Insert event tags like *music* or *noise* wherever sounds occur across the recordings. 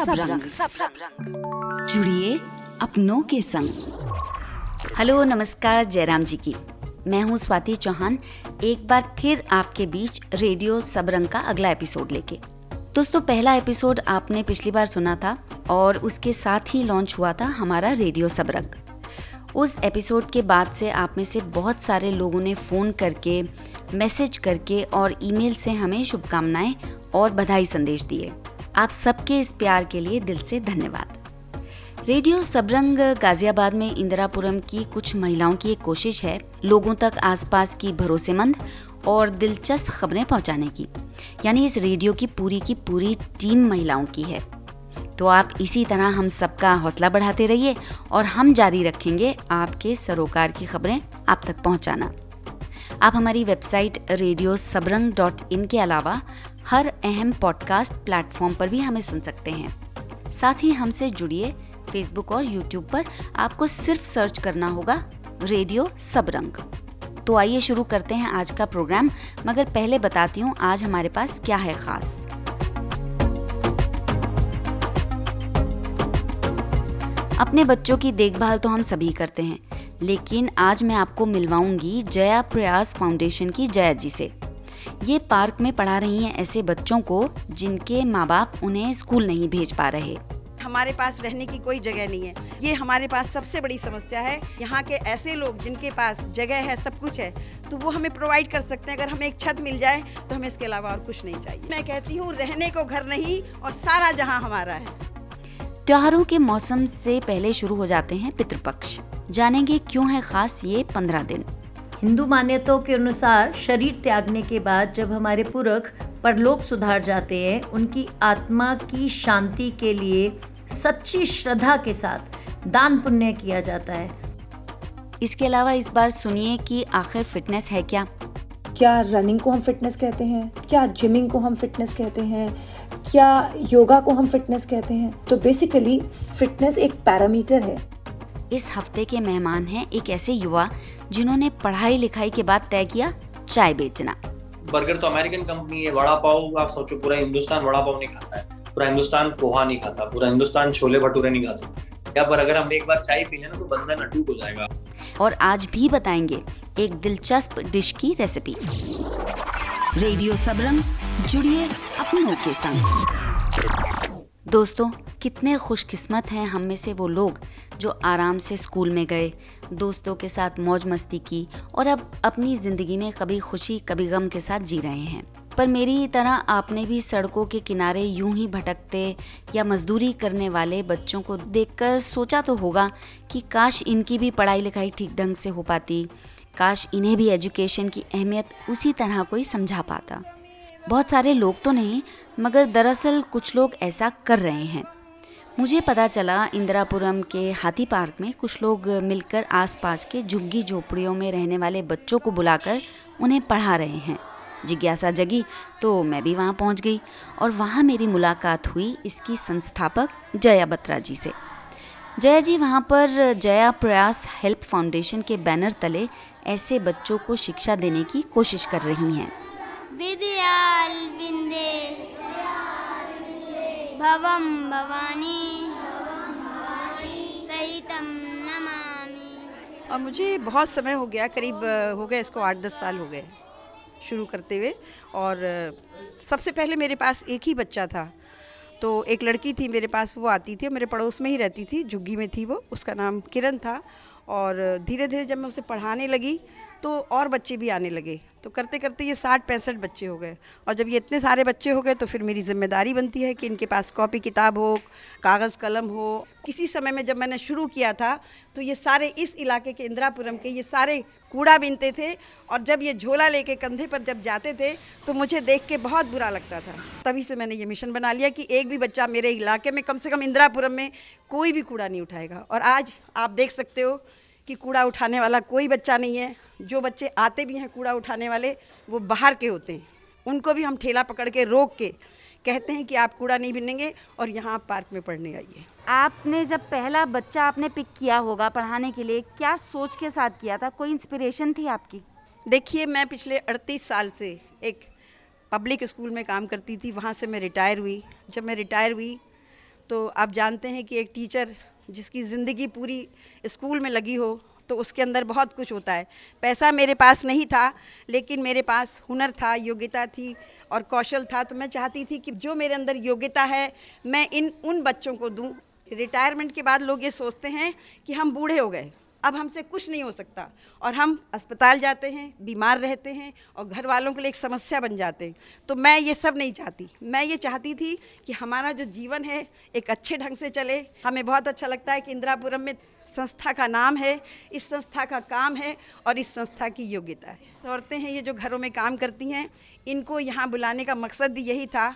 Radio Sabrang. जुड़िए अपनों के संग। हेलो नमस्कार जयराम जी की। मैं हूँ स्वाति चौहान एक बार फिर आपके बीच रेडियो सबरंग का अगला एपिसोड लेके। दोस्तों पहला एपिसोड आपने पिछली बार सुना था और उसके साथ ही लॉन्च हुआ था हमारा रेडियो सबरंग। उस एपिसोड के बाद से आप में से बहुत सारे लोगों ने फ़ोन करके मैसेज करके और ईमेल से हमें शुभकामनाएँ और बधाई संदेश दिए। आप सबके इस प्यार के लिए दिल से धन्यवाद। रेडियो सबरंग गाजियाबाद में इंदिरापुरम की कुछ महिलाओं की एक कोशिश है लोगों तक आसपास की भरोसेमंद और दिलचस्प खबरें पहुँचाने की। यानी इस रेडियो की पूरी की पूरी टीम महिलाओं की है। तो आप इसी तरह हम सबका हौसला बढ़ाते रहिए और हम जारी रखेंगे आपके सरोकार की खबरें आप तक पहुंचाना। आप हमारी website radio Sabrang dot in के अलावा हर अहम पॉडकास्ट प्लेटफॉर्म पर भी हमें सुन सकते हैं। साथ ही हमसे जुड़िए फेसबुक और यूट्यूब पर आपको सिर्फ़ सर्च करना होगा रेडियो सबरंग तो आइए शुरू करते हैं आज का प्रोग्राम मगर पहले बताती हूँ आज हमारे पास क्या है खास। अपने बच्चों की देखभाल तो हम सभी करते हैं, लेकिन आज मैं आपको मिलवाऊँगी जया प्रयास फाउंडेशन की जया जी से। ये पार्क में पढ़ा रही हैं ऐसे बच्चों को जिनके माँ बाप उन्हें स्कूल नहीं भेज पा रहे। हमारे पास रहने की कोई जगह नहीं है। ये हमारे पास सबसे बड़ी समस्या है। यहाँ के ऐसे लोग जिनके पास जगह है सब कुछ है तो वो हमें प्रोवाइड कर सकते हैं। अगर हमें एक छत मिल जाए तो हमें इसके अलावा और कुछ नहीं चाहिए। मैं कहती हूँ रहने को घर नहीं और सारा जहाँ हमारा है। त्योहारों के मौसम से पहले शुरू हो जाते हैं पितृपक्ष। जानेंगे क्यों है खास ये पंद्रह दिन। हिंदू मान्यताओं के अनुसार शरीर त्यागने के बाद जब हमारे पुरख परलोक सुधार जाते हैं उनकी आत्मा की शांति के लिए सच्ची श्रद्धा के साथ दान पुण्य किया जाता है। इसके अलावा इस बार सुनिए कि आखिर फिटनेस है क्या। क्या रनिंग को हम फिटनेस कहते हैं? क्या जिमिंग को हम फिटनेस कहते हैं? क्या योगा को हम फिटनेस कहते हैं? तो बेसिकली फिटनेस एक पैरामीटर है। इस हफ़्ते के मेहमान हैं एक ऐसे युवा जिन्होंने पढ़ाई लिखाई के बाद तय किया चाय बेचना। बर्गर तो अमेरिकन कंपनी है वड़ा पाव आप सोचो पूरा हिंदुस्तान वड़ा पाव नहीं खाता है पूरा हिंदुस्तान पोहा नहीं खाता पूरा हिंदुस्तान छोले भटूरे नहीं खाता। या पर अगर हम एक बार चाय पी लें ना तो बंधन अटूट हो जाएगा। और आज भी बताएँगे एक दिलचस्प डिश की रेसिपी। रेडियो सबरंग जुड़िए अपनों के संग। दोस्तों, कितने खुशकिस्मत हैं हम में से वो लोग जो आराम से स्कूल में गए, दोस्तों के साथ मौज मस्ती की और अब अपनी ज़िंदगी में कभी खुशी, कभी गम के साथ जी रहे हैं। पर मेरी ही तरह आपने भी सड़कों के किनारे यूँ ही भटकते या मजदूरी करने वाले बच्चों को देखकर सोचा तो होगा कि काश इनकी भी पढ़ाई लिखाई ठीक ढंग से हो पाती, काश इन्हें भी एजुकेशन की अहमियत उसी तरह कोई समझा पाता। बहुत सारे लोग तो नहीं मगर दरअसल कुछ लोग ऐसा कर रहे हैं। मुझे पता चला इंदिरापुरम के हाथी पार्क में कुछ लोग मिलकर आसपास के झुग्गी झोपड़ियों में रहने वाले बच्चों को बुलाकर उन्हें पढ़ा रहे हैं। जिज्ञासा जगी तो मैं भी वहाँ पहुँच गई और वहाँ मेरी मुलाकात हुई इसकी संस्थापक जया बत्रा जी से। जया जी, वहाँ पर जया प्रयास हेल्प फाउंडेशन के बैनर तले ऐसे बच्चों को शिक्षा देने की कोशिश कर रही हैं। विद्याल विंदे भवम भवानी। सहितम नमामि। और मुझे बहुत समय हो गया, करीब हो गए इसको आठ दस साल हो गए शुरू करते हुए। और सबसे पहले मेरे पास एक ही बच्चा था। तो एक लड़की थी मेरे पास, वो आती थी और मेरे पड़ोस में ही रहती थी, झुग्गी में थी वो, उसका नाम किरण था। और धीरे धीरे जब मैं उसे पढ़ाने लगी तो और बच्चे भी आने लगे। तो करते करते ये साठ पैंसठ बच्चे हो गए। और जब ये इतने सारे बच्चे हो गए तो फिर मेरी ज़िम्मेदारी बनती है कि इनके पास कॉपी किताब हो, कागज़ कलम हो। किसी समय में जब मैंने शुरू किया था तो ये सारे इस इलाके के, इंदिरापुरम के, ये सारे कूड़ा बीनते थे। और जब ये झोला लेके कंधे पर जब जाते थे तो मुझे देख के बहुत बुरा लगता था। तभी से मैंने ये मिशन बना लिया कि एक भी बच्चा मेरे इलाके में कम से कम इंदिरापुरम में कोई भी कूड़ा नहीं उठाएगा। और आज आप देख सकते हो कि कूड़ा उठाने वाला कोई बच्चा नहीं है। जो बच्चे आते भी हैं कूड़ा उठाने वाले वो बाहर के होते हैं। उनको भी हम ठेला पकड़ के रोक के कहते हैं कि आप कूड़ा नहीं बिनेंगे और यहाँ पार्क में पढ़ने आइए। आपने जब पहला बच्चा आपने पिक किया होगा पढ़ाने के लिए क्या सोच के साथ किया था? कोई इंस्पिरेशन थी आपकी? देखिए मैं पिछले अड़तीस साल से एक पब्लिक स्कूल में काम करती थी। वहाँ से मैं रिटायर हुई। जब मैं रिटायर हुई तो आप जानते हैं कि एक टीचर जिसकी ज़िंदगी पूरी स्कूल में लगी हो तो उसके अंदर बहुत कुछ होता है। पैसा मेरे पास नहीं था, लेकिन मेरे पास हुनर था, योग्यता थी और कौशल था। तो मैं चाहती थी कि जो मेरे अंदर योग्यता है, मैं इन, उन बच्चों को दूँ। रिटायरमेंट के बाद लोग ये सोचते हैं कि हम बूढ़े हो गए। अब हमसे कुछ नहीं हो सकता। और हम अस्पताल जाते हैं, बीमार रहते हैं और घर वालों के लिए एक समस्या बन जाते हैं। तो मैं ये सब नहीं चाहती। मैं ये चाहती थी कि हमारा जो जीवन है, एक अच्छे ढंग से चले। हमें बहुत अच्छा लगता है कि इंदिरापुरम में संस्था का नाम है, इस संस्था का काम है और इस संस्था की योग्यता है। औरतें हैं ये जो घरों में काम करती हैं, इनको यहाँ बुलाने का मकसद भी यही था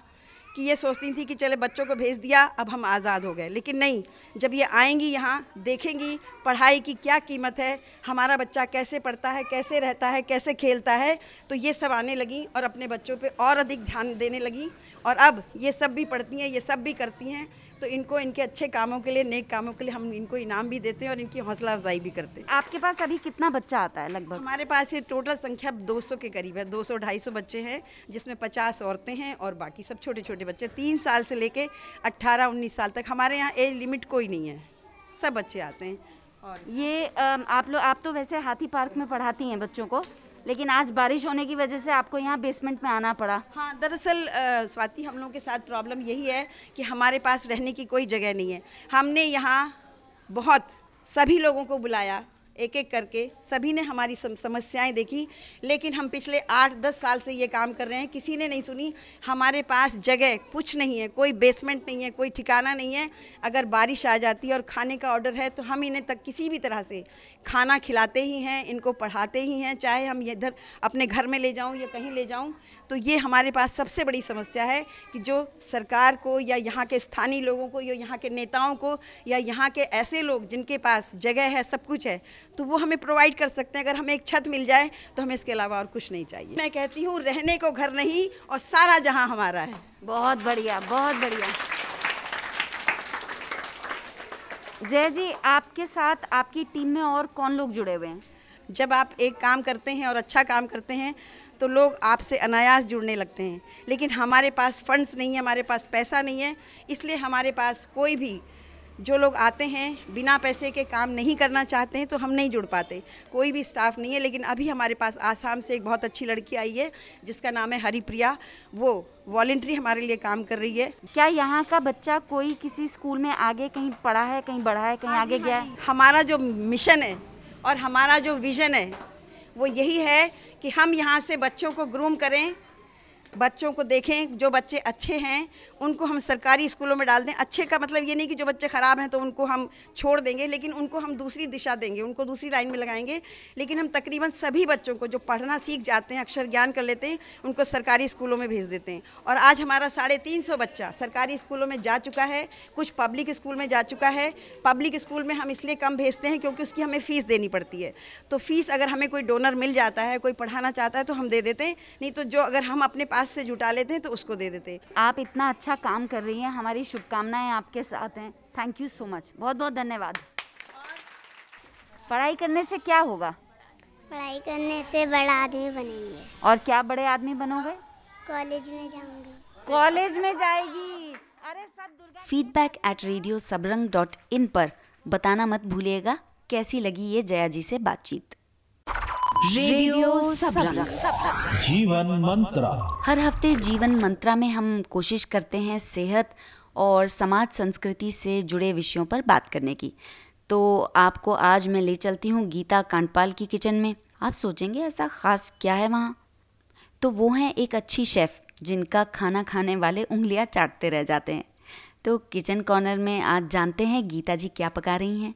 कि ये सोचती थी कि चले बच्चों को भेज दिया, अब हम आज़ाद हो गए। लेकिन नहीं, जब ये आएँगी यहाँ, देखेंगी पढ़ाई की क्या कीमत है, हमारा बच्चा कैसे पढ़ता है, कैसे रहता है, कैसे खेलता है तो ये सब आने लगी और अपने बच्चों पे और अधिक ध्यान देने लगी। और अब ये सब भी पढ़ती हैं, ये सब भी करती हैं तो इनको इनके अच्छे कामों के लिए नेक कामों के लिए हम इनको इनाम भी देते हैं और इनकी हौसला अफजाई भी करते हैं। आपके पास अभी कितना बच्चा आता है लगभग? हमारे पास ये टोटल संख्या 200 के करीब है 200 250 बच्चे हैं जिसमें 50 औरतें हैं और बाकी सब छोटे छोटे बच्चे। तीन साल से लेके 18 19 साल तक हमारे यहाँ एज लिमिट कोई नहीं है सब बच्चे आते हैं। और ये आप लोग आप तो वैसे हाथी पार्क में पढ़ाती हैं बच्चों को लेकिन आज बारिश होने की वजह से आपको यहाँ बेसमेंट में आना पड़ा। हाँ दरअसल स्वाति, हम लोगों के साथ प्रॉब्लम यही है कि हमारे पास रहने की कोई जगह नहीं है। हमने यहाँ बहुत सभी लोगों को बुलाया। एक एक करके सभी ने हमारी सम, समस्याएँ देखी। लेकिन हम पिछले आठ दस साल से ये काम कर रहे हैं। किसी ने नहीं सुनी। हमारे पास जगह कुछ नहीं है। कोई बेसमेंट नहीं है कोई ठिकाना नहीं है। अगर बारिश आ जाती है और खाने का ऑर्डर है तो हम इन्हें तक किसी भी तरह से खाना खिलाते ही हैं इनको पढ़ाते ही हैं। चाहे हम इधर अपने घर में ले जाऊँ या कहीं ले जाऊँ तो ये हमारे पास सबसे बड़ी समस्या है कि जो सरकार को या यहाँ के स्थानीय लोगों को या यहाँ के नेताओं को या यहाँ के ऐसे लोग जिनके पास जगह है सब कुछ है तो वो हमें प्रोवाइड कर सकते हैं। अगर हमें एक छत मिल जाए तो हमें इसके अलावा और कुछ नहीं चाहिए। मैं कहती हूँ रहने को घर नहीं और सारा जहाँ हमारा है। बहुत बढ़िया बहुत बढ़िया। जय जी आपके साथ आपकी टीम में और कौन लोग जुड़े हुए हैं? जब आप एक काम करते हैं और अच्छा काम करते हैं तो लोग आपसे अनायास जुड़ने लगते हैं। लेकिन हमारे पास फंड्स नहीं है हमारे पास पैसा नहीं है इसलिए हमारे पास कोई भी जो लोग आते हैं बिना पैसे के काम नहीं करना चाहते हैं तो हम नहीं जुड़ पाते। कोई भी स्टाफ नहीं है लेकिन अभी हमारे पास आसाम से एक बहुत अच्छी लड़की आई है जिसका नाम है हरिप्रिया। वो वॉल्ट्री हमारे लिए काम कर रही है। क्या यहाँ का बच्चा कोई किसी स्कूल में आगे कहीं पढ़ा है कहीं बढ़ा है कहीं आगे गया है हमारा जो मिशन है और हमारा जो विज़न है वो यही है कि हम यहाँ से बच्चों को ग्रूम करें बच्चों को देखें, जो बच्चे अच्छे हैं, उनको हम सरकारी स्कूलों में डाल दें। अच्छे का मतलब ये नहीं कि जो बच्चे ख़राब हैं तो उनको हम छोड़ देंगे, लेकिन उनको हम दूसरी दिशा देंगे, उनको दूसरी लाइन में लगाएँगे। लेकिन हम तकरीबन सभी बच्चों को जो पढ़ना सीख जाते हैं, अक्षर ज्ञान कर लेते हैं, उनको सरकारी स्कूलों में भेज देते हैं। और आज हमारा साढ़े तीन सौ बच्चा सरकारी स्कूलों में जा चुका है, कुछ पब्लिक स्कूल में जा चुका है। पब्लिक स्कूल में हम इसलिए कम भेजते हैं क्योंकि उसकी हमें फ़ीस देनी पड़ती है। तो फ़ीस अगर हमें कोई डोनर मिल जाता है, कोई पढ़ाना चाहता है तो हम दे देते हैं। नहीं तो जो अगर हम अपने पास से जुटा लेते हैं तो उसको दे देते हैं। आप इतना अच्छा काम कर रही हैं हमारी शुभकामनाएँ आपके साथ हैं। थैंक यू सो मच बहुत बहुत धन्यवाद। पढ़ाई करने से क्या होगा? पढ़ाई करने से बड़ा आदमी बनेंगे। और क्या बड़े आदमी बनोगे? कॉलेज में जाऊँगी। कॉलेज में जाएगी। अरे सब Durga feedback at radio Sabrang dot in पर बताना मत भूलिएगा। कैसी लगी ये जया जी से बातचीत? रेडियो जीवन मंत्र। हर हफ़्ते जीवन मंत्रा में हम कोशिश करते हैं सेहत और समाज संस्कृति से जुड़े विषयों पर बात करने की। तो आपको आज मैं ले चलती हूँ गीता कांडपाल की किचन में। आप सोचेंगे ऐसा ख़ास क्या है वहाँ? तो वो हैं एक अच्छी शेफ़ जिनका खाना खाने वाले उंगलियाँ चाटते रह जाते हैं। तो किचन कॉर्नर में आज जानते हैं गीता जी क्या पका रही हैं।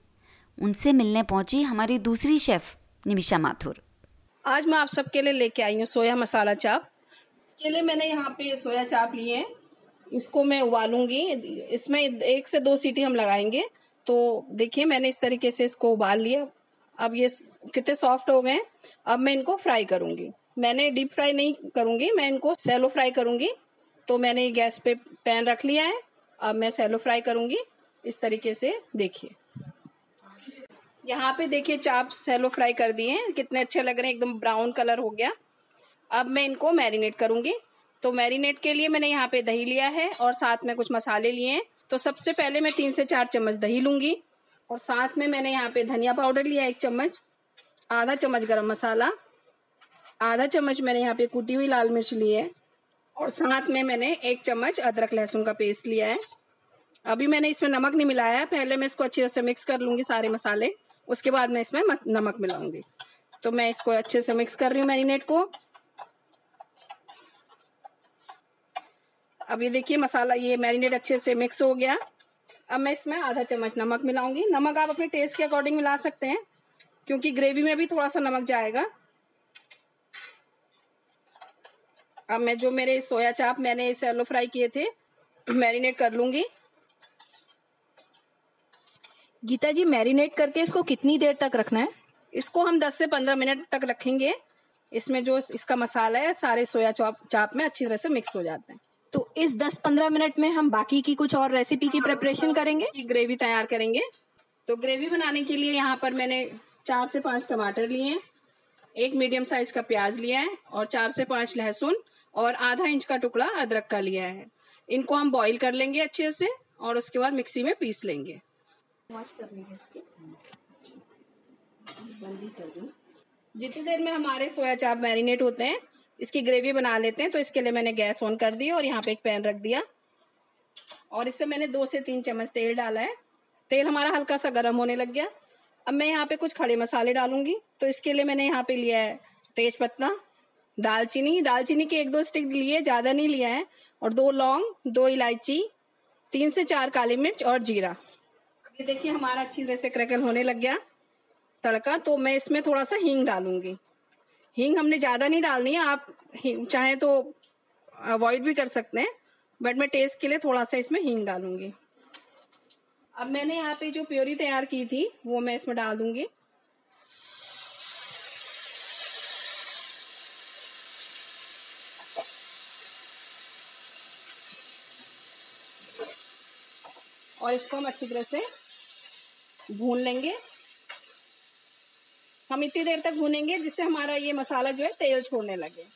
उनसे मिलने पहुँची हमारी दूसरी शेफ़ निमिषा माथुर। आज मैं आप सबके लिए लेके आई हूँ सोया मसाला चाप। इसके लिए मैंने यहाँ पे सोया चाप लिए हैं। इसको मैं उबालूँगी। इसमें एक से दो सीटी हम लगाएँगे। तो देखिए, मैंने इस तरीके से इसको उबाल लिया। अब ये कितने सॉफ्ट हो गए अब मैं इनको फ्राई करूँगी। मैंने डीप फ्राई नहीं करूँगी। मैं इनको सेलो फ्राई करूँगी। तो मैंने गैस पे पैन रख लिया है। अब मैं सेलो फ्राई करूँगी। इस तरीके से देखिए। यहाँ पे देखिए चाप सेलो फ्राई कर दिए कितने अच्छे लग रहे हैं। एकदम ब्राउन कलर हो गया। अब मैं इनको मैरिनेट करूँगी। तो मैरिनेट के लिए मैंने यहाँ पे दही लिया है और साथ में कुछ मसाले लिए हैं। तो सबसे पहले मैं तीन से चार चम्मच दही लूँगी। और साथ में मैंने यहाँ पे धनिया पाउडर लिया एक चम्मच, आधा चम्मच गरम मसाला, आधा चम्मच मैंने यहाँ पे कूटी हुई लाल मिर्च ली है। और साथ में मैंने एक चम्मच अदरक लहसुन का पेस्ट लिया है। अभी मैंने इसमें नमक नहीं मिलाया है। पहले मैं इसको अच्छे से मिक्स कर लूँगी सारे मसाले। उसके बाद मैं इसमें नमक मिलाऊँगी। तो मैं इसको अच्छे से मिक्स कर रही हूँ मैरिनेट को। अब ये देखिए मसाला, ये मैरिनेट अच्छे से मिक्स हो गया। अब मैं इसमें आधा चम्मच नमक मिलाऊँगी। नमक आप अपने टेस्ट के अकॉर्डिंग मिला सकते हैं, क्योंकि ग्रेवी में भी थोड़ा सा नमक जाएगा। अब मैं जो मेरे सोया चाप मैंने सेलो फ्राई किए थे *clears throat* मैरिनेट कर लूँगी। गीता जी मैरिनेट करके इसको कितनी देर तक रखना है? इसको हम 10 से 15 मिनट तक रखेंगे। इसमें जो इसका मसाला है सारे सोया चाप चाप में अच्छी तरह से मिक्स हो जाते हैं। तो इस 10-15 मिनट में हम बाकी की कुछ और रेसिपी की प्रिपरेशन करेंगे? ग्रेवी तैयार करेंगे। तो ग्रेवी बनाने के लिए यहाँ पर मैंने चार से पाँच टमाटर लिए हैं। एक मीडियम साइज़ का प्याज लिया है और चार से पाँच लहसुन और आधा इंच का टुकड़ा अदरक का लिया है। इनको हम बॉईल कर लेंगे अच्छे से और उसके बाद मिक्सी में पीस लेंगे। जितनी देर में हमारे सोया चाप मैरिनेट होते हैं इसकी ग्रेवी बना लेते हैं तो इसके लिए मैंने गैस ऑन कर दी और यहाँ पे एक पैन रख दिया। और इससे मैंने दो से तीन चम्मच तेल डाला है। तेल हमारा हल्का सा गर्म होने लग गया। अब मैं यहाँ पे कुछ खड़े मसाले डालूँगी। तो इसके लिए मैंने यहाँ पे लिया है तेज पत्ता दालचीनी। दालचीनी के एक दो स्टिक लिए ज़्यादा नहीं लिया है। और दो लौंग दो इलायची तीन से चार काली मिर्च और जीरा। ये देखिए, हमारा अच्छी तरह से क्रैकल होने लग गया तड़का तो मैं इसमें थोड़ा सा हींग डालूँगी। हींग हमने ज़्यादा नहीं डालनी है, आप चाहे तो अवॉइड भी कर सकते हैं, बट मैं टेस्ट के लिए थोड़ा सा इसमें हींग डालूँगी। अब मैंने यहाँ पे जो प्योरी तैयार की थी, वो मैं इसमें डाल दूँगी। और इसको हम अच्छी तरह से भून लेंगे। हम इतनी देर तक भूनेंगे जिससे हमारा ये मसाला जो है तेल छोड़ने लगे।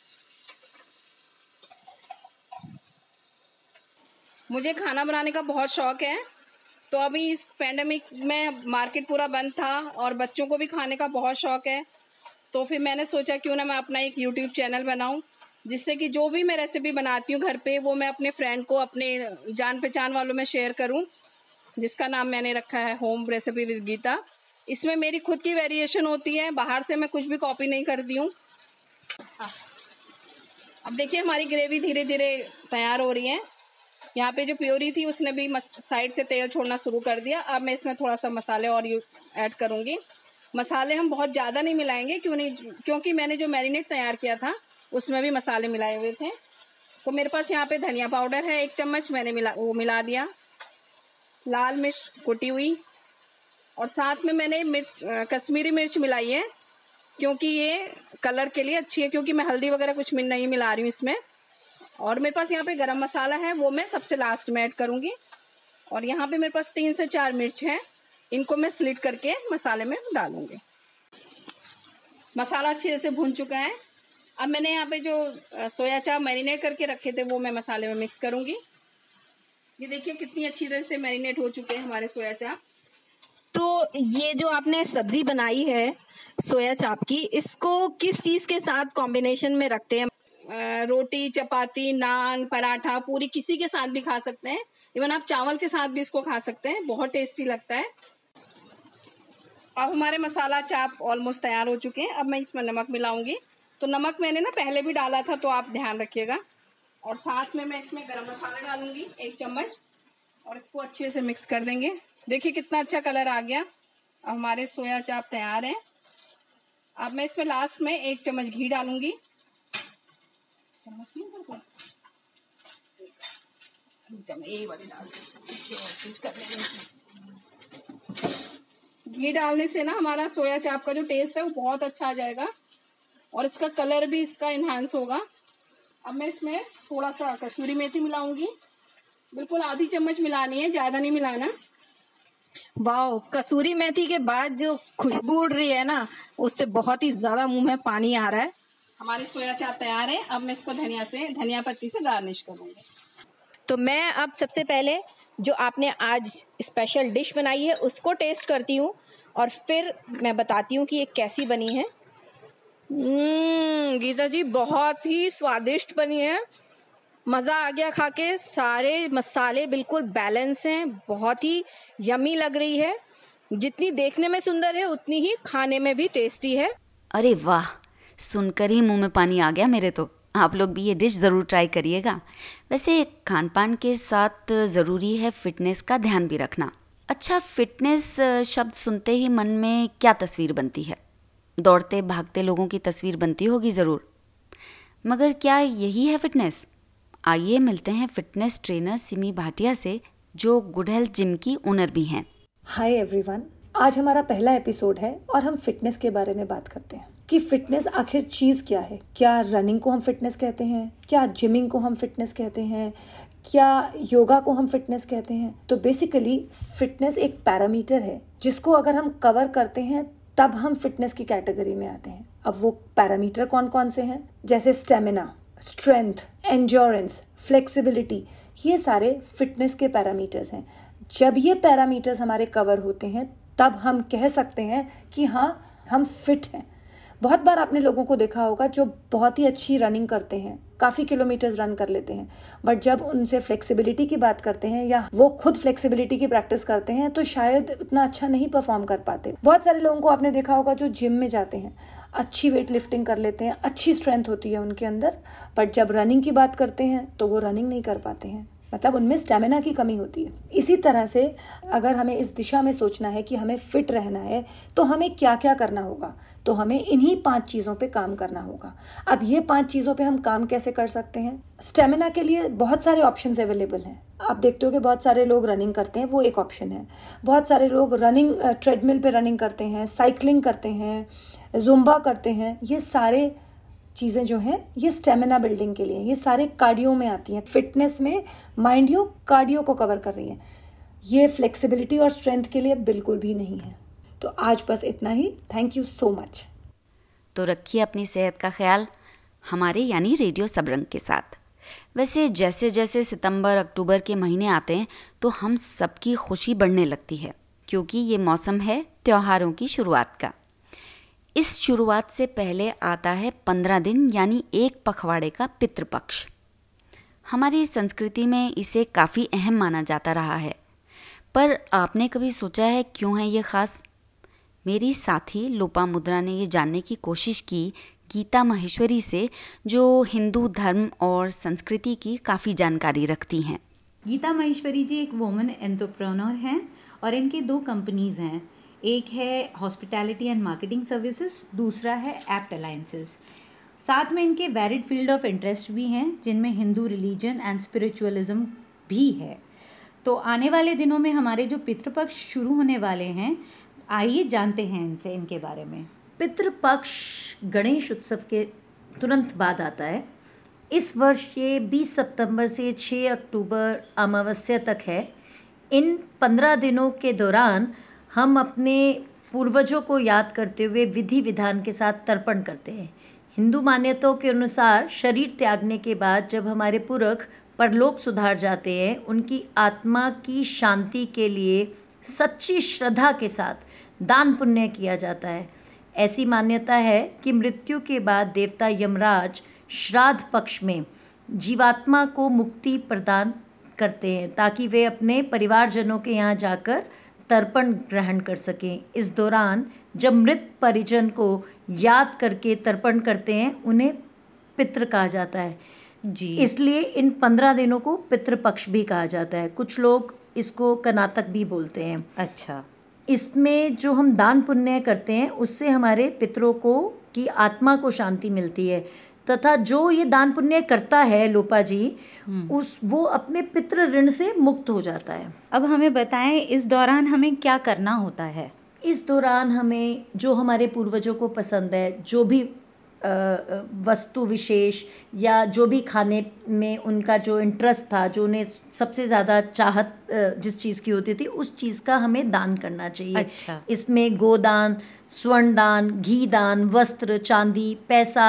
मुझे खाना बनाने का बहुत शौक है। तो अभी इस पैंडमिक में मार्केट पूरा बंद था और बच्चों को भी खाने का बहुत शौक है। तो फिर मैंने सोचा क्यों ना मैं अपना एक यूट्यूब चैनल बनाऊँ, जिससे कि जो भी मैं रेसिपी बनाती हूँ घर पे, वो मैं अपने फ्रेंड को, अपने जान पहचान वालों में शेयर करूँ। जिसका नाम मैंने रखा है होम रेसिपी विद गीता। इसमें मेरी खुद की वेरिएशन होती है। बाहर से मैं कुछ भी कॉपी नहीं करती हूँ। अब देखिए, हमारी ग्रेवी धीरे धीरे तैयार हो रही है। यहाँ पे जो प्योरी थी, उसने भी साइड से तेल छोड़ना शुरू कर दिया। अब मैं इसमें थोड़ा सा मसाले और ऐड करूँगी। मसाले हम बहुत ज़्यादा नहीं मिलाएँगे, क्यों नहीं, क्योंकि मैंने जो मैरिनेट तैयार किया था, उसमें भी मसाले मिलाए हुए थे। तो मेरे पास यहाँ पे धनिया पाउडर है, एक चम्मच मैंने मिला, वो मिला दिया। लाल मिर्च कुटी हुई। और साथ में मैंने मिर्च कश्मीरी मिर्च मिलाई है, क्योंकि ये कलर के लिए अच्छी है, क्योंकि मैं हल्दी वगैरह कुछ नहीं मिला रही हूँ इसमें। और मेरे पास यहाँ पे गरम मसाला है, वो मैं सबसे लास्ट में ऐड करूँगी। और यहाँ पे मेरे पास तीन से चार मिर्च है, इनको मैं स्लिट करके मसाले में डालूँगी। मसाला अच्छे से भून चुका है। अब मैंने यहाँ पे जो सोया चाप मैरिनेट करके रखे थे, वो मैं मसाले में मिक्स करूँगी। ये देखिए कितनी अच्छी तरह से मैरिनेट हो चुके हैं हमारे सोया चाप। तो ये जो आपने सब्ज़ी बनाई है सोया चाप की इसको किस चीज़ के साथ कॉम्बिनेशन में रखते हैं? रोटी चपाती नान पराठा पूरी किसी के साथ भी खा सकते हैं। इवन आप चावल के साथ भी इसको खा सकते हैं बहुत टेस्टी लगता है। अब हमारे मसाला चाप ऑलमोस्ट तैयार हो चुके हैं। अब मैं इसमें नमक मिलाऊँगी। तो नमक मैंने ना पहले भी डाला था तो आप ध्यान रखिएगा। और साथ में मैं इसमें गरम मसाला डालूँगी एक चम्मच और इसको अच्छे से मिक्स कर देंगे। देखिए कितना अच्छा कलर आ गया। अब हमारे सोया चाप तैयार है। अब मैं इसमें लास्ट में एक चम्मच घी डालूँगी। चम्मच नहीं घी डालने से ना हमारा सोया चाप का जो टेस्ट है वो बहुत अच्छा आ जाएगा और इसका कलर भी इसका इन्हांस होगा। अब मैं इसमें थोड़ा सा कसूरी मेथी मिलाऊँगी। बिल्कुल आधी चम्मच मिलानी है ज़्यादा नहीं मिलाना। वाह कसूरी मेथी के बाद जो खुशबू उड़ रही है ना उससे बहुत ही ज़्यादा मुँह में पानी आ रहा है। हमारी सोया चाप तैयार है। अब मैं इसको धनिया से धनिया पत्ती से गार्निश करूँगी। तो मैं अब सबसे पहले जो आपने आज स्पेशल डिश बनाई है उसको टेस्ट करती हूँ और फिर मैं बताती हूँ कि ये कैसी बनी है। हम्म, गीता जी बहुत ही स्वादिष्ट बनी है। मज़ा आ गया खा के सारे मसाले बिल्कुल बैलेंस हैं। बहुत ही यमी लग रही है। जितनी देखने में सुंदर है उतनी ही खाने में भी टेस्टी है। अरे वाह सुनकर ही मुँह में पानी आ गया मेरे तो। आप लोग भी ये डिश ज़रूर ट्राई करिएगा। वैसे खान पान के साथ ज़रूरी है फिटनेस का ध्यान भी रखना। अच्छा फिटनेस शब्द सुनते ही मन में क्या तस्वीर बनती है? दौड़ते भागते लोगों की तस्वीर बनती होगी ज़रूर। मगर क्या यही है फिटनेस? आइए मिलते हैं फिटनेस ट्रेनर सिमी भाटिया से, जो गुड हेल्थ जिम की ओनर भी हैं। हाय एवरीवन आज हमारा पहला एपिसोड है और हम फिटनेस के बारे में बात करते हैं कि फिटनेस आखिर चीज़ क्या है? क्या रनिंग को हम फिटनेस कहते हैं? क्या जिमिंग को हम फिटनेस कहते हैं? क्या योगा को हम फिटनेस कहते हैं? तो बेसिकली फिटनेस एक पैरामीटर है जिसको अगर हम कवर करते हैं तब हम फिटनेस की कैटेगरी में आते हैं। अब वो पैरामीटर कौन कौन से हैं? जैसे स्टेमिना स्ट्रेंथ एंजोरेंस फ्लेक्सिबिलिटी ये सारे फिटनेस के पैरामीटर्स हैं। जब ये पैरामीटर्स हमारे कवर होते हैं, तब हम कह सकते हैं कि हाँ हम फिट हैं। बहुत बार आपने लोगों को देखा होगा जो बहुत ही अच्छी रनिंग करते हैं, काफ़ी किलोमीटर्स रन कर लेते हैं बट जब उनसे फ्लेक्सिबिलिटी की बात करते हैं या वो खुद फ्लेक्सिबिलिटी की प्रैक्टिस करते हैं तो शायद उतना अच्छा नहीं परफॉर्म कर पाते। बहुत सारे लोगों को आपने देखा होगा जो जिम में जाते हैं, अच्छी वेट लिफ्टिंग कर लेते हैं, अच्छी स्ट्रेंथ होती है उनके अंदर बट जब रनिंग की बात करते हैं तो वो रनिंग नहीं कर पाते हैं। मतलब उनमें स्टेमिना की कमी होती है। इसी तरह से अगर हमें इस दिशा में सोचना है कि हमें फिट रहना है तो हमें क्या क्या करना होगा? तो हमें इन्हीं पाँच चीज़ों पे काम करना होगा। अब ये पाँच चीज़ों पे हम काम कैसे कर सकते हैं? स्टेमिना के लिए बहुत सारे ऑप्शंस अवेलेबल हैं। आप देखते हो कि बहुत सारे लोग रनिंग करते हैं, वो एक ऑप्शन है। बहुत सारे लोग रनिंग ट्रेडमिल पे रनिंग करते हैं साइकिलिंग करते हैं जुम्बा करते हैं, ये सारे चीज़ें जो हैं, ये स्टेमिना बिल्डिंग के लिए, ये सारे कार्डियो में आती हैं। फिटनेस में माइंड यू कार्डियो को कवर कर रही हैं। ये फ्लेक्सिबिलिटी और स्ट्रेंथ के लिए बिल्कुल भी नहीं है। तो आज बस इतना ही। थैंक यू सो मच तो रखिए अपनी सेहत का ख्याल, हमारे यानी रेडियो सबरंग के साथ। वैसे जैसे जैसे सितंबर, अक्टूबर के महीने आते हैं तो हम सबकी खुशी बढ़ने लगती है, क्योंकि ये मौसम है त्योहारों की शुरुआत का। इस शुरुआत से पहले आता है पंद्रह दिन, यानी एक पखवाड़े का पितृपक्ष। हमारी संस्कृति में इसे काफ़ी अहम माना जाता रहा है। पर आपने कभी सोचा है क्यों है ये ख़ास? मेरी साथी लोपा मुद्रा ने ये जानने की कोशिश की, गीता महेश्वरी से, जो हिंदू धर्म और संस्कृति की काफ़ी जानकारी रखती हैं। गीता महेश्वरी जी एक वोमन एंटरप्रेन्योर हैं और इनकी दो कंपनीज़ हैं। एक है हॉस्पिटैलिटी एंड मार्केटिंग सर्विसेज़ दूसरा है एप्ट अलाइंसेस साथ में इनके वैरिड फ़ील्ड ऑफ़ इंटरेस्ट भी हैं, जिनमें हिंदू रिलीजन एंड स्पिरिचुअलिज्म भी है. तो आने वाले दिनों में हमारे जो पितृपक्ष शुरू होने वाले हैं, आइए जानते हैं इनसे, इनके बारे में. पितृपक्ष गणेश उत्सव के तुरंत बाद आता है. इस वर्ष ये 20 सितंबर से 6 अक्टूबर अमावस्या तक है. इन 15 दिनों के दौरान हम अपने पूर्वजों को याद करते हुए विधि विधान के साथ तर्पण करते हैं। हिंदू मान्यताओं के अनुसार शरीर त्यागने के बाद जब हमारे पुरख परलोक सुधार जाते हैं, उनकी आत्मा की शांति के लिए सच्ची श्रद्धा के साथ दान पुण्य किया जाता है। ऐसी मान्यता है कि मृत्यु के बाद देवता यमराज श्राद्ध पक्ष में जीवात्मा को मुक्ति प्रदान करते हैं, ताकि वे अपने परिवारजनों के यहाँ जाकर तर्पण ग्रहण कर सकें। इस दौरान जब मृत परिजन को याद करके तर्पण करते हैं उन्हें पितृ कहा जाता है। जी। इसलिए इन पंद्रह दिनों को पितृपक्ष भी कहा जाता है। कुछ लोग इसको कनातक भी बोलते हैं। अच्छा। इसमें जो हम दान पुण्य करते हैं उससे हमारे पितरों को की आत्मा को शांति मिलती है। तथा जो ये दान पुण्य करता है लोपा जी हम्म। उस वो अपने पितृ ऋण से मुक्त हो जाता है। अब हमें बताएँ इस दौरान हमें क्या करना होता है? इस दौरान हमें जो हमारे पूर्वजों को पसंद है जो भी वस्तु विशेष या जो भी खाने में उनका जो इंटरेस्ट था जो उन्हें सबसे ज़्यादा चाहत जिस चीज़ की होती थी उस चीज़ का हमें दान करना चाहिए। अच्छा। इसमें गोदान स्वर्ण दान घी दान वस्त्र चांदी पैसा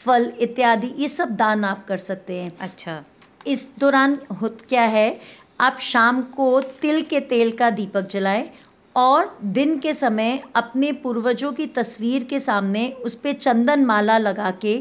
फल इत्यादि ये सब दान आप कर सकते हैं। अच्छा। इस दौरान होत क्या है आप शाम को तिल के तेल का दीपक जलाएँ और दिन के समय अपने पूर्वजों की तस्वीर के सामने उस पर चंदन माला लगा के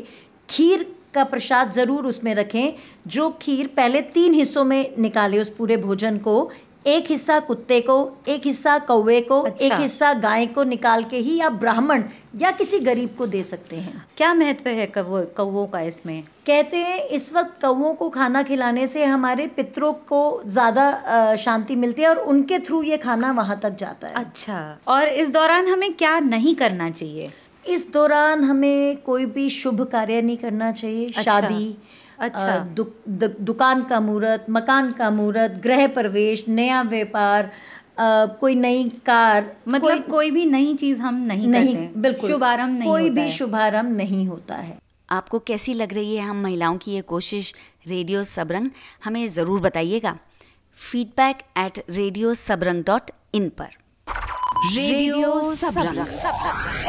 खीर का प्रसाद ज़रूर उसमें रखें जो खीर पहले तीन हिस्सों में निकाले उस पूरे भोजन को। एक हिस्सा कुत्ते को एक हिस्सा कौवे को अच्छा। एक हिस्सा गाय को निकाल के ही आप ब्राह्मण या किसी गरीब को दे सकते हैं। क्या महत्व है कौवो कौवों का इसमें? कहते हैं इस वक्त कौवों को खाना खिलाने से हमारे पितरों को ज़्यादा शांति मिलती है और उनके थ्रू ये खाना वहाँ तक जाता है। अच्छा। और इस दौरान हमें क्या नहीं करना चाहिए? इस दौरान हमें कोई भी शुभ कार्य नहीं करना चाहिए। अच्छा, शादी अच्छा। दु, दु, दुकान का मुहूर्त मकान का मुहूर्त गृह प्रवेश नया व्यापार कोई नई कार मतलब कोई, कोई भी नई चीज़ हम नहीं, नहीं करते बिल्कुल। शुभारंभ नहीं कोई होता भी। शुभारंभ नहीं होता है। आपको कैसी लग रही है हम महिलाओं की ये कोशिश रेडियो सबरंग? हमें ज़रूर बताइएगा। Feedback at radio Sabrang dot in पर। रेडियो सबरंग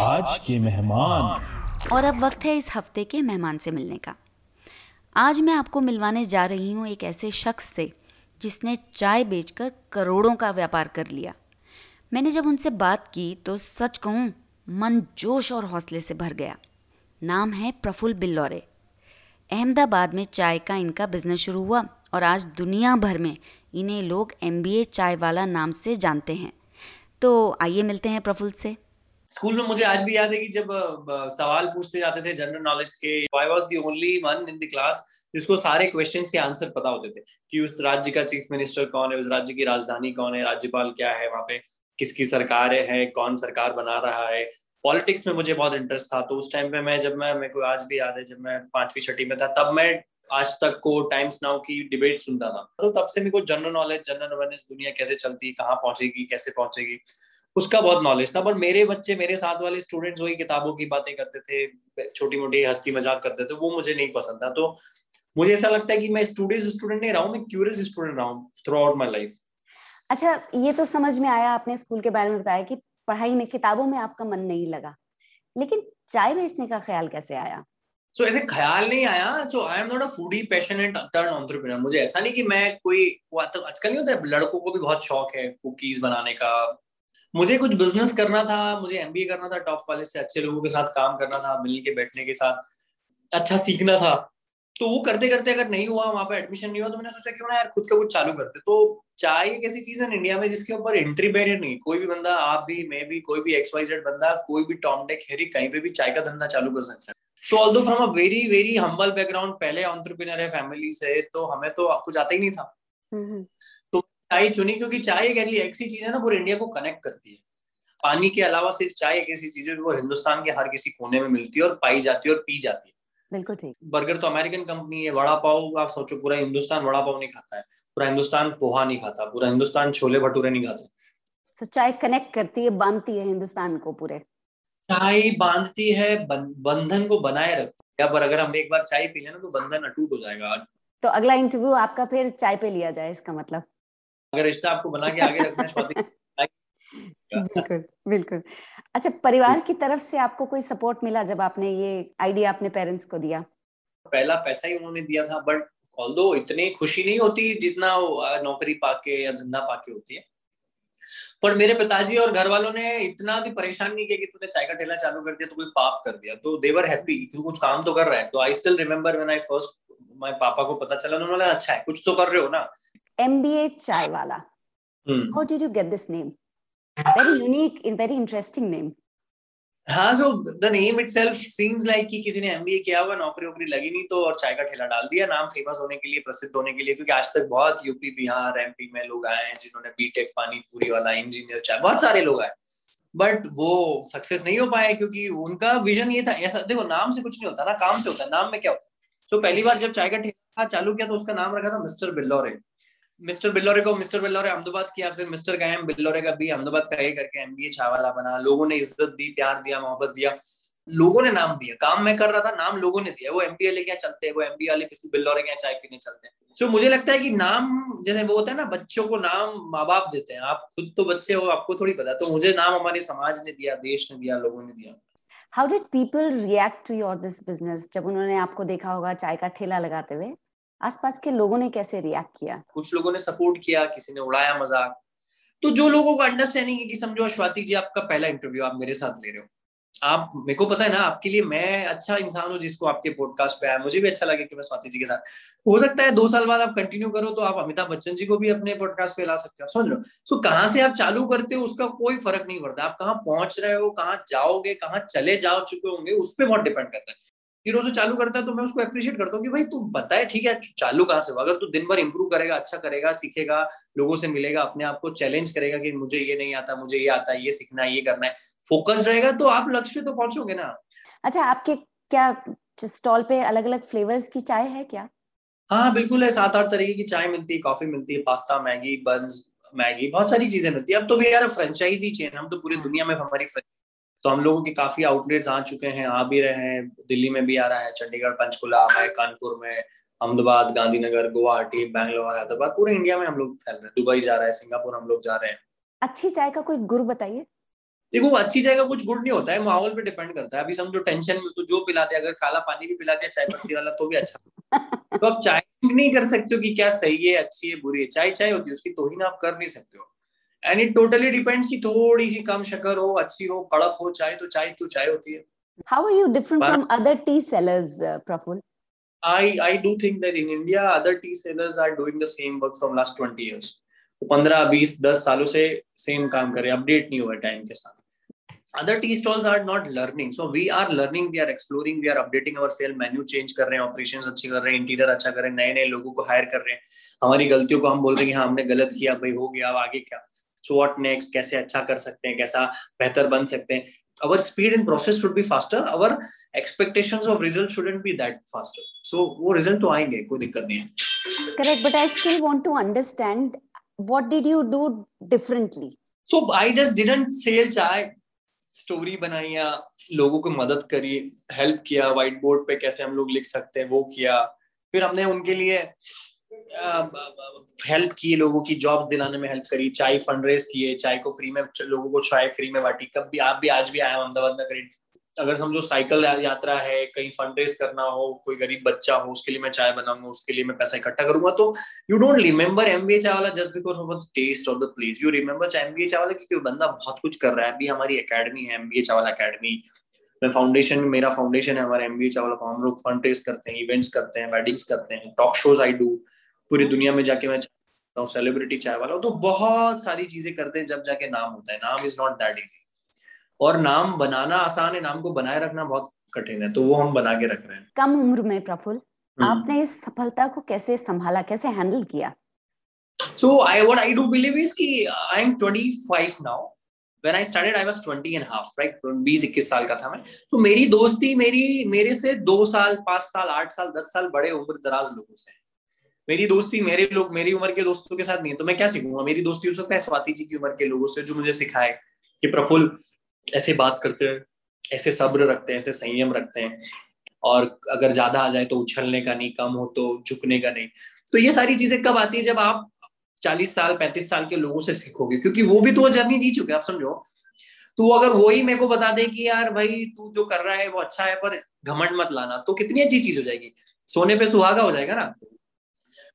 आज के मेहमान। और अब वक्त है इस हफ़्ते के मेहमान से मिलने का। आज मैं आपको मिलवाने जा रही हूँ एक ऐसे शख्स से जिसने चाय बेचकर करोड़ों का व्यापार कर लिया। मैंने जब उनसे बात की तो सच कहूँ मन जोश और हौसले से भर गया। नाम है प्रफुल्ल बिल्लौरे। अहमदाबाद में चाय का इनका बिज़नेस शुरू हुआ और आज दुनिया भर में इन्हें लोग एम चाय वाला नाम से जानते हैं। तो आइए मिलते हैं प्रफुल्ल से। स्कूल में मुझे आज भी याद है कि जब सवाल पूछते जाते थे जनरल नॉलेज के I was the only one in the class जिसको सारे क्वेश्चंस के आंसर पता होते थे कि उस राज्य का चीफ मिनिस्टर कौन है, उस राज्य की राजधानी कौन है, राज्यपाल क्या है, वहाँ पे किसकी सरकार है, कौन सरकार बना रहा है। पॉलिटिक्स में मुझे बहुत इंटरेस्ट था तो उस टाइम पे मैं, जब मैं, मेरे को आज भी याद है, जब मैं पांचवी छठी में था, तब मैं आज तक को टाइम्स नाउ की डिबेट सुनता था। तो तब से मेरे को जनरल नॉलेज जनरल अवेयरनेस दुनिया कैसे चलती है कहाँ पहुंचेगी, कैसे पहुंचेगी, उसका बहुत नॉलेज था। पर मेरे बच्चे, मेरे साथ वाले स्टूडेंट्स वही किताबों की बातें करते थे छोटी मोटी हस्ती मज़ाक करते थे, वो मुझे नहीं पसंद था। तो मुझे ऐसा लगता है कि मैं स्टूडेंट स्टूडेंट नहीं रहा हूँ, मैं क्यूरियस स्टूडेंट रहा हूँ थ्रू आउट माई लाइफ अच्छा ये तो समझ में आया, आपने स्कूल के बारे में बताया कि पढ़ाई में किताबों में आपका मन नहीं लगा। लेकिन चाय बेचने का ख्याल कैसे आया? सो ऐसे ख्याल नहीं आया। So I am not a foodie passionate turn entrepreneur मुझे ऐसा नहीं कि मैं कोई तो आजकल नहीं होता लड़कों को भी बहुत शौक है कुकीज बनाने का। मुझे कुछ बिज़नेस करना था, मुझे एमबीए करना था टॉप कॉलेज से अच्छे लोगों के साथ काम करना था मिल के बैठने के साथ अच्छा सीखना था। तो वो करते करते अगर नहीं हुआ, वहाँ पर एडमिशन नहीं हुआ तो मैंने सोचा क्यों ना यार खुद का कुछ चालू करते तो चाय एक ऐसी चीज़ है इंडिया में जिसके ऊपर एंट्री बैरियर नहीं कोई भी बंदा, आप भी, मैं भी, कोई भी एक्स वाई जेड बंदा, कोई भी टॉम डेक हेरी कहीं पे भी चाय का धंधा चालू कर सकता है। So although from a very very humble background पहले ऑन्टरप्रिनर है फैमिली से तो हमें तो कुछ आता ही नहीं था। तो चाय चुनी क्योंकि चाय एक ऐसी चीज़ है ना पूरे इंडिया को कनेक्ट करती है। पानी के अलावा सिर्फ़ चाय एक ऐसी चीज़ है जो हिंदुस्तान के हर किसी कोने में मिलती है और पाई जाती है और पी जाती है। बिल्कुल ठीक। बर्गर तो अमेरिकन कंपनी है वड़ा पाव आप सोचो पूरा हिंदुस्तान वड़ा पाव नहीं खाता है पूरा हिंदुस्तान पोहा नहीं खाता पूरा हिंदुस्तान छोले भटूरे नहीं खाता। सो चाय कनेक्ट करती है बांधती है हिंदुस्तान को पूरे। चाय बांधती है बंधन को बनाए रखती है। पर अगर हम एक बार चाय पी लेना तो बंधन अटूट हो जाएगा। तो अगला इंटरव्यू आपका फिर चाय पे लिया जाए इसका मतलब। अगर रिश्ता आपको बना के आगे रखना है *laughs* बिल्कुल बिल्कुल। अच्छा परिवार की तरफ़ से आपको कोई सपोर्ट मिला जब आपने ये आइडिया अपने पेरेंट्स को दिया? पहला पैसा ही उन्होंने दिया था बट ऑल्दो इतनी खुशी नहीं होती जितना नौकरी पाके या धंधा पाके होती है पर मेरे पिताजी और घर वालों ने इतना भी परेशान नहीं किया कि तूने चाय का ठेला चालू कर दिया तो कोई पाप कर दिया। तो देवर हैप्पी तू कुछ काम तो कर रहा है। तो I still remember when I first my पापा को पता चला उन्होंने बोला अच्छा है कुछ तो कर रहे हो ना? MBA Chai Wala. How did you get this name very unique in very interesting name हाँ so the name itself seems like कि किसी ने एमबीए किया हुआ, नौकरी वोकरी लगी नहीं तो और चाय का ठेला डाल दिया, नाम फ़ेमस होने के लिए, प्रसिद्ध होने के लिए, क्योंकि आज तक बहुत यूपी बिहार एमपी में लोग आए हैं जिन्होंने बीटेक पानी पूरी वाला इंजीनियर चाय बहुत सारे लोग आए। बट वो सक्सेस नहीं हो पाए क्योंकि उनका विजन ये था, ऐसा देखो, नाम से कुछ नहीं होता ना, काम से होता है, नाम में क्या होता है? तो पहली बार जब चाय का ठेला चालू किया तो उसका नाम रखा था मिस्टर बिल्लौरे। मिस्टर बिल्लौरे को मिस्टर बिल्लौरे, अहमदाबाद किया, फिर मिस्टर कायम बिल्लौरे का भी अहमदाबाद का ये करके एमबीए छावाला बना। लोगों ने इज़्ज़त दी, प्यार दिया, मोहब्बत दिया। लोगों ने नाम दिया। काम मैं कर रहा था, नाम लोगों ने दिया। वो एमबीए लेके चलते हैं, वो एमबीए वाले किसी बिल और चाय पीने चलते हैं। सो मुझे लगता है कि नाम, जैसे वो होता है ना, बच्चों को नाम माँ बाप देते हैं। आप खुद तो बच्चे हो, आपको थोड़ी पता तो मुझे नाम हमारे समाज ने दिया, देश ने दिया, लोगों ने दिया। How did people react to your this business जब उन्होंने आपको देखा होगा, चाय का ठेला लगाते हुए। आसपास के लोगों ने कैसे रिएक्ट किया? कुछ लोगों ने सपोर्ट किया, किसी ने उड़ाया मज़ाक। तो जो लोगों को अंडरस्टैंडिंग है कि समझो स्वाति जी, आपका पहला इंटरव्यू आप मेरे साथ ले रहे हो। आप, मेरे को पता है ना, आपके लिए मैं अच्छा इंसान हूँ जिसको आपके पॉडकास्ट पे आया। मुझे भी अच्छा लगे कि मैं स्वाति जी के साथ। हो सकता है दो साल बाद आप कंटिन्यू करो तो आप अमिताभ बच्चन जी को भी अपने पॉडकास्ट पे ला सकते हो। समझ लो सो कहाँ से आप चालू करते हो, उसका कोई फ़र्क नहीं पड़ता। आप कहाँ पहुँच रहे हो, कहाँ जाओगे, कहाँ चले जा चुके होंगे, उस पर बहुत डिपेंड करता है। ज़ीरो से चालू करता है तो मैं उसको अप्रिशिएट करता हूँ कि भाई तू बताए ठीक है चालू कहाँ से अगर तू दिन भर इंप्रूव करेगा अच्छा करेगा सीखेगा लोगों से मिलेगा अपने आप को चैलेंज करेगा कि मुझे ये नहीं आता मुझे ये आता है ये सीखना है ये करना है फोकस रहेगा तो आप लक्ष्य पे तो पहुंचोगे ना। अच्छा आपके क्या स्टॉल पे अलग अलग फ्लेवर्स की चाय है क्या? हाँ बिल्कुल है सात आठ तरीके की चाय मिलती है कॉफ़ी मिलती है पास्ता मैगी बंस मैगी बहुत सारी चीज़ें मिलती है। अब तो वी आर फ्रेंचाइजी चेन हम तो पूरी हाँ। दुनिया में हमारी तो हम लोगों के काफ़ी आउटलेट्स आ चुके हैं आ भी रहे हैं दिल्ली में भी आ रहा है चंडीगढ़ पंचकुला में कानपुर में अहमदाबाद गांधीनगर गुवाहाटी बैंगलोर हैदराबाद पूरे इंडिया में हम लोग फैल रहे हैं। दुबई जा रहा है सिंगापुर हम लोग जा रहे हैं। अच्छी चाय का कोई गुरु बताइए। देखो अच्छी चाय का कुछ गुड नहीं होता है माहौल पे डिपेंड करता है। अभी समझो टेंशन में तो जो पिलाते अगर काला पानी भी पिला दिया चाय पत्ती वाला तो भी अच्छा। *laughs* तो आप चाय नहीं कर सकते हो कि क्या सही है अच्छी है बुरी है। चाय चाय होती है उसकी तो ही ना आप कर नहीं सकते हो। एंड इट टोटली डिपेंड्स कि थोड़ी सी कम शक्कर हो अच्छी हो कड़क हो चाय तो चाय तो चाय होती है। How are you different from other tea sellers Prafull I I do think that in India other tea sellers are doing the same work from last 20 years तो 15 20 10 सालों से सेम काम कर रहे हैं अपडेट नहीं हुआ टाइम के साथ। Other tea stalls are not learning so we are learning we are exploring we are updating our sell menu change कर रहे हैं ऑपरेशन अच्छे कर रहे हैं इंटीरियर अच्छा कर रहे हैं नए नए लोगों को हायर कर रहे हैं। हमारी गलतियों को हम बोल रहे हैं हाँ हमने गलत किया भाई हो गया अब आगे क्या? सो व्हाट नेक्स्ट कैसे अच्छा कर सकते हैं कैसा बेहतर बन सकते हैं our speed and process should be faster our expectations of result shouldn't be that faster so वो result तो आएँगे कोई दिक्कत नहीं है correct but i still want to understand what did you do differently so i just didn't sell chai story बनाई या लोगों को मदद करी हेल्प किया व्हाइट बोर्ड पे कैसे हम लोग लिख सकते हैं वो किया फिर हमने उनके लिए हेल्प की, लोगों की जॉब दिलाने में हेल्प करी, चाय फंड रेज किए, चाय को फ्री में लोगों को चाय फ्री में बांटी। कब भी, आप भी आज भी आए अहमदाबाद में करीब अगर समझो साइकिल यात्रा है, कहीं फंड रेस करना हो, कोई गरीब बच्चा हो, उसके लिए मैं चाय बनाऊँगा, उसके लिए मैं पैसा इकट्ठा करूँगा तो you don't remember MBA Chai Wala just because of the taste of the place you remember MBA Chai Wala क्योंकि बंदा बहुत कुछ कर रहा है। अभी हमारी अकेडमी है एमबीए चाय वाला अकेडमी मैं फाउंडेशन मेरा फाउंडेशन है हमारा एमबीए चाय वाला हम लोग फंड रेस करते हैं इवेंट्स करते हैं वेडिंग्स करते हैं टॉक शोज़ आई डू पूरी दुनिया में जाके मैं चाहता हूँ सेलिब्रिटी चाय वाला तो बहुत सारी चीज़ें करते हैं जब जाके नाम होता है। नाम इज़ नॉट दैट इजी और नाम बनाना आसान है नाम को बनाए रखना बहुत कठिन है। तो वो हम बना के रख रहे हैं। कम उम्र में प्रफुल्ल हम्म। आपने इस सफलता को कैसे संभाला कैसे हैंडल किया? So I what I do believe is कि I am 25 now when I started I was 20 and half right 20 21 साल का था मैं। तो मेरी दोस्ती मेरी मेरे से दो साल पाँच साल आठ साल दस साल बड़े उम्र दराज लोगों से मेरी दोस्ती मेरे लोग, मेरी उम्र के दोस्तों के साथ नहीं है तो मैं क्या सीखूँगा? मेरी दोस्ती हो सकता है स्वाति जी की उम्र के लोगों से जो मुझे सिखाए कि प्रफुल्ल, ऐसे बात करते हैं, ऐसे सब्र रखते हैं, ऐसे संयम रखते हैं और अगर ज़्यादा आ जाए तो उछलने का नहीं, कम हो तो झुकने का नहीं। तो ये सारी चीज़ें कब आती है? जब आप चालीस साल, पैंतीस साल के लोगों से सीखोगे, क्योंकि वो भी तो वो जर्नी जी चुके आप समझो। तो अगर वो ही मेरे को बता दे कि यार भाई, तू जो कर रहा है वो अच्छा है, पर घमंड मत लाना। तो कितनी अच्छी चीज़ हो जाएगी? सोने पे सुहागा हो जाएगा ना?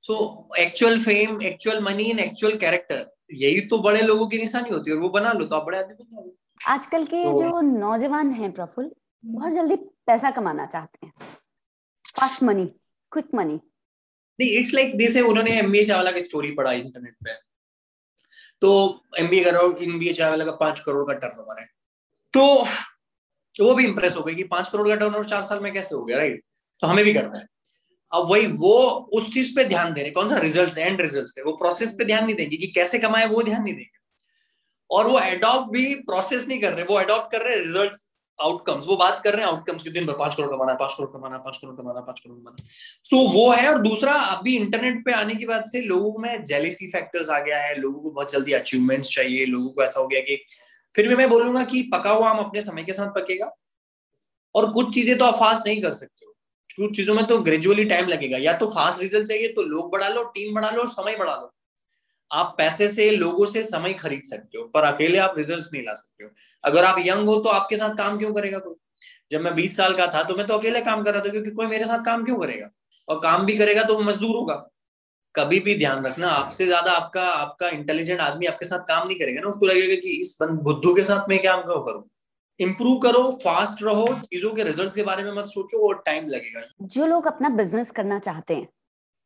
So actual fame actual money and actual character यही तो बड़े लोगों की निशानी होती है और वो बना लो तो आप बड़े आदमी बन जाओगे। आजकल के तो, जो नौजवान हैं प्रफुल बहुत जल्दी पैसा कमाना चाहते हैं। फास्ट मनी क्विक मनी नहीं इट्स लाइक जैसे उन्होंने एमबीए चावला की स्टोरी पढ़ा इंटरनेट पे। तो एमबीए करोड़ एमबीए चावला का पाँच करोड़ का टर्नओवर है। तो वो भी इंप्रेस हो गई कि पाँच करोड़ का टर्नओवर चार साल में कैसे हो गया राइट तो हमें भी करना है। अब वही वो उस चीज़ पे ध्यान दे रहे कौन सा? रिज़ल्ट एंड रिज़ल्ट पे। वो प्रोसेस पे ध्यान नहीं देंगे कि कैसे कमाए वो ध्यान नहीं देंगे। और वो एडॉप्ट भी प्रोसेस नहीं कर रहे। वो एडॉप्ट कर रहे हैं रिज़ल्ट आउटकम्स वो बात कर रहे हैं आउटकम्स के दिन भर पाँच करोड़ कमाना पाँच करोड़ कमाना पाँच करोड़ कमाना पाँच करोड़ कमाना सो so, वो है और दूसरा अभी इंटरनेट पे आने की बात से लोगों में जेलिसी फैक्टर्स आ गया है। लोगों को बहुत जल्दी अचीवमेंट्स चाहिए। लोगों को ऐसा हो गया कि फिर भी मैं बोलूँगा कि पका हुआ हम अपने समय के साथ पकेगा। और कुछ चीज़ें तो आप फास्ट नहीं कर सकते। कुछ चीज़ों में तो ग्रेजुअली टाइम लगेगा। या तो फास्ट रिज़ल्ट चाहिए तो लोग बढ़ा लो टीम बढ़ा लो समय बढ़ा लो। आप पैसे से, लोगों से समय खरीद सकते हो, पर अकेले आप रिजल्ट्स नहीं ला सकते हो। अगर आप यंग हो तो आपके साथ काम क्यों करेगा कोई? जब मैं 20 साल का था तो मैं तो अकेले काम कर रहा था क्योंकि कोई मेरे साथ काम क्यों करेगा? और काम भी करेगा तो मजदूर होगा। कभी भी ध्यान रखना, आपसे ज़्यादा आपका आपका इंटेलिजेंट आदमी आपके साथ काम नहीं करेगा ना, उसको लगेगा कि इस बुद्धू के साथ मैं क्या करूँ? इम्प्रूव करो फास्ट रहो चीज़ों के रिज़ल्ट के बारे में मत सोचो और टाइम लगेगा। जो लोग अपना बिज़नेस करना चाहते हैं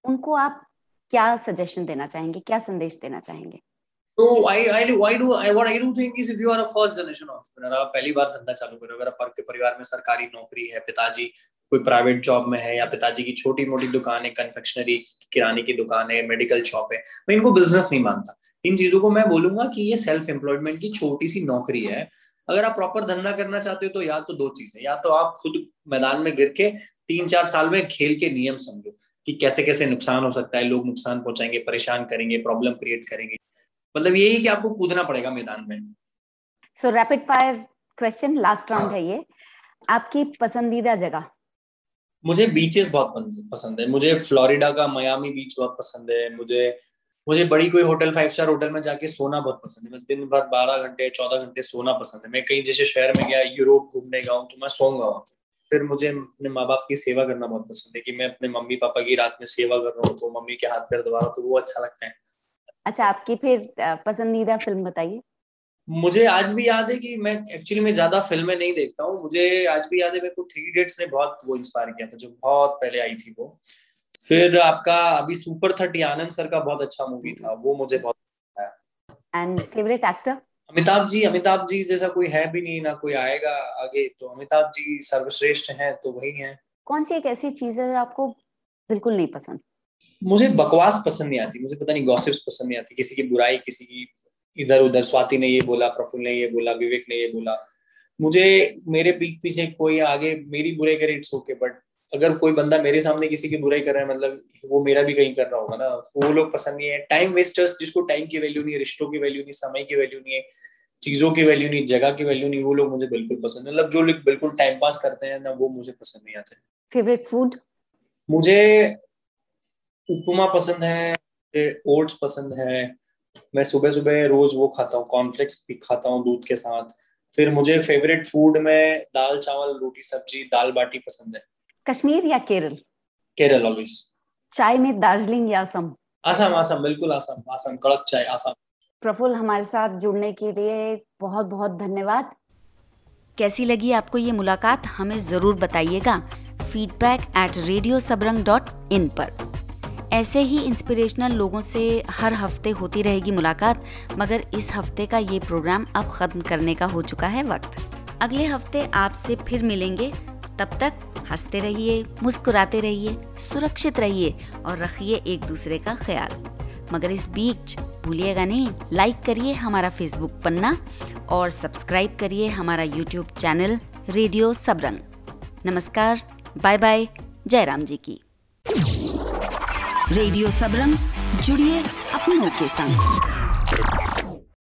उनको आप क्या सजेशन देना चाहेंगे क्या संदेश देना चाहेंगे? तो I I why do I what I do think is if you are a first generation entrepreneur आप पहली बार धंधा चालू कर। रहे हो अगर आपके परिवार में सरकारी नौकरी है पिताजी कोई प्राइवेट जॉब में है या पिताजी की छोटी मोटी दुकान है कन्फेक्शनरी किराने की दुकान है मेडिकल शॉप है मैं इनको बिज़नेस नहीं मानता। इन चीज़ों को मैं बोलूँगा कि ये सेल्फ एम्प्लॉयमेंट की छोटी सी नौकरी है अगर आप प्रॉपर धंधा करना चाहते हो तो या तो दो चीज़ें या तो आप खुद मैदान में गिर के तीन चार साल में खेल के नियम समझो कि कैसे कैसे नुकसान हो सकता है लोग नुकसान पहुंचाएँगे परेशान करेंगे प्रॉब्लम क्रिएट करेंगे। मतलब यही कि आपको कूदना पड़ेगा मैदान में। So rapid fire question last round है ये। आपकी पसंदीदा जगह? मुझे बीचेस बहुत पसंद है। मुझे फ्लोरिडा का मयामी बीच बहुत पसंद है। मुझे मुझे बड़ी कोई होटल फाइव स्टार होटल में जाके सोना बहुत पसंद है। मैं दिन भर बारह घंटे चौदह घंटे सोना पसंद है। मैं कहीं जैसे शहर में गया यूरोप घूमने गया हूँ तो मैं सोऊँगा वहाँ फिर मुझे अपने माँ बाप की सेवा करना बहुत पसंद है कि मैं अपने मम्मी पापा की रात में सेवा कर रहा हूँ तो मम्मी के हाथ पैर दबा रहा हूँ तो वो अच्छा लगता है। अच्छा आपकी फिर पसंदीदा फ़िल्म बताइए। मुझे आज भी याद है कि मैं एक्चुअली मैं ज़्यादा फ़िल्में नहीं देखता हूँ। मुझे आज भी याद है मेरे को थ्री इडियट्स ने बहुत वो इंस्पायर किया था जो बहुत पहले आई थी वो। फिर आपका अभी सुपर थर्टी आनंद सर का बहुत अच्छा मूवी था। वो मुझे बहुत and favourite actor Amitabh ji Amitabh ji जैसा कोई है भी नहीं ना कोई आएगा आगे। तो अमिताभ जी सर्वश्रेष्ठ हैं तो वही हैं। कौन सी एक ऐसी चीज़ है आपको बिल्कुल नहीं पसंद? मुझे बकवास पसंद नहीं आती। मुझे पता नहीं गॉसिप्स पसंद नहीं आती। किसी की बुराई किसी की इधर उधर स्वाति ने ये बोला प्रफुल्ल ने ये बोला विवेक ने ये बोला। मुझे मेरे पीठ पीछे कोई आगे मेरी बुराई करे इट्स ओके बट अगर कोई बंदा मेरे सामने किसी की बुराई कर रहा है मतलब वो मेरा भी कहीं कर रहा होगा ना। वो लोग पसंद नहीं है। टाइम वेस्टर्स जिसको टाइम की वैल्यू नहीं है रिश्तों की वैल्यू नहीं समय की वैल्यू नहीं है चीज़ों की वैल्यू नहीं जगह की वैल्यू नहीं वो लोग मुझे बिल्कुल पसंद मतलब जो लोग बिल्कुल टाइम पास करते हैं ना वो मुझे पसंद नहीं आते। फेवरेट फ़ूड मुझे उपमा पसंद है ओट्स पसंद है। मैं सुबह सुबह रोज वो खाता हूँ कॉर्नफ्लेक्स भी खाता हूँ दूध के साथ। फिर मुझे फेवरेट फ़ूड में दाल चावल रोटी सब्ज़ी दाल बाटी पसंद है। कश्मीर या केरल? केरल ऑलवेज चाय में दार्जिलिंग या असम? आसाम आसाम बिल्कुल आसाम आसाम कड़क चाय आसाम प्रफुल्ल हमारे साथ जुड़ने के लिए बहुत बहुत धन्यवाद। कैसी लगी आपको ये मुलाकात? हमें ज़रूर बताइएगा feedback at radio Sabrang dot in पर। ऐसे ही इंस्पिरेशनल लोगों से हर हफ़्ते होती रहेगी मुलाकात मगर इस हफ़्ते का ये प्रोग्राम अब ख़त्म करने का हो चुका है वक्त। अगले हफ़्ते आपसे फिर मिलेंगे। तब तक हँसते रहिए, मुस्कुराते रहिए, सुरक्षित रहिए और रखिए एक दूसरे का ख्याल। मगर इस बीच भूलिएगा नहीं लाइक करिए हमारा फेसबुक पन्ना और सब्सक्राइब करिए हमारा यूट्यूब चैनल रेडियो सबरंग नमस्कार बाय बाय जयराम जी की। रेडियो सबरंग जुड़िए अपनों के संग।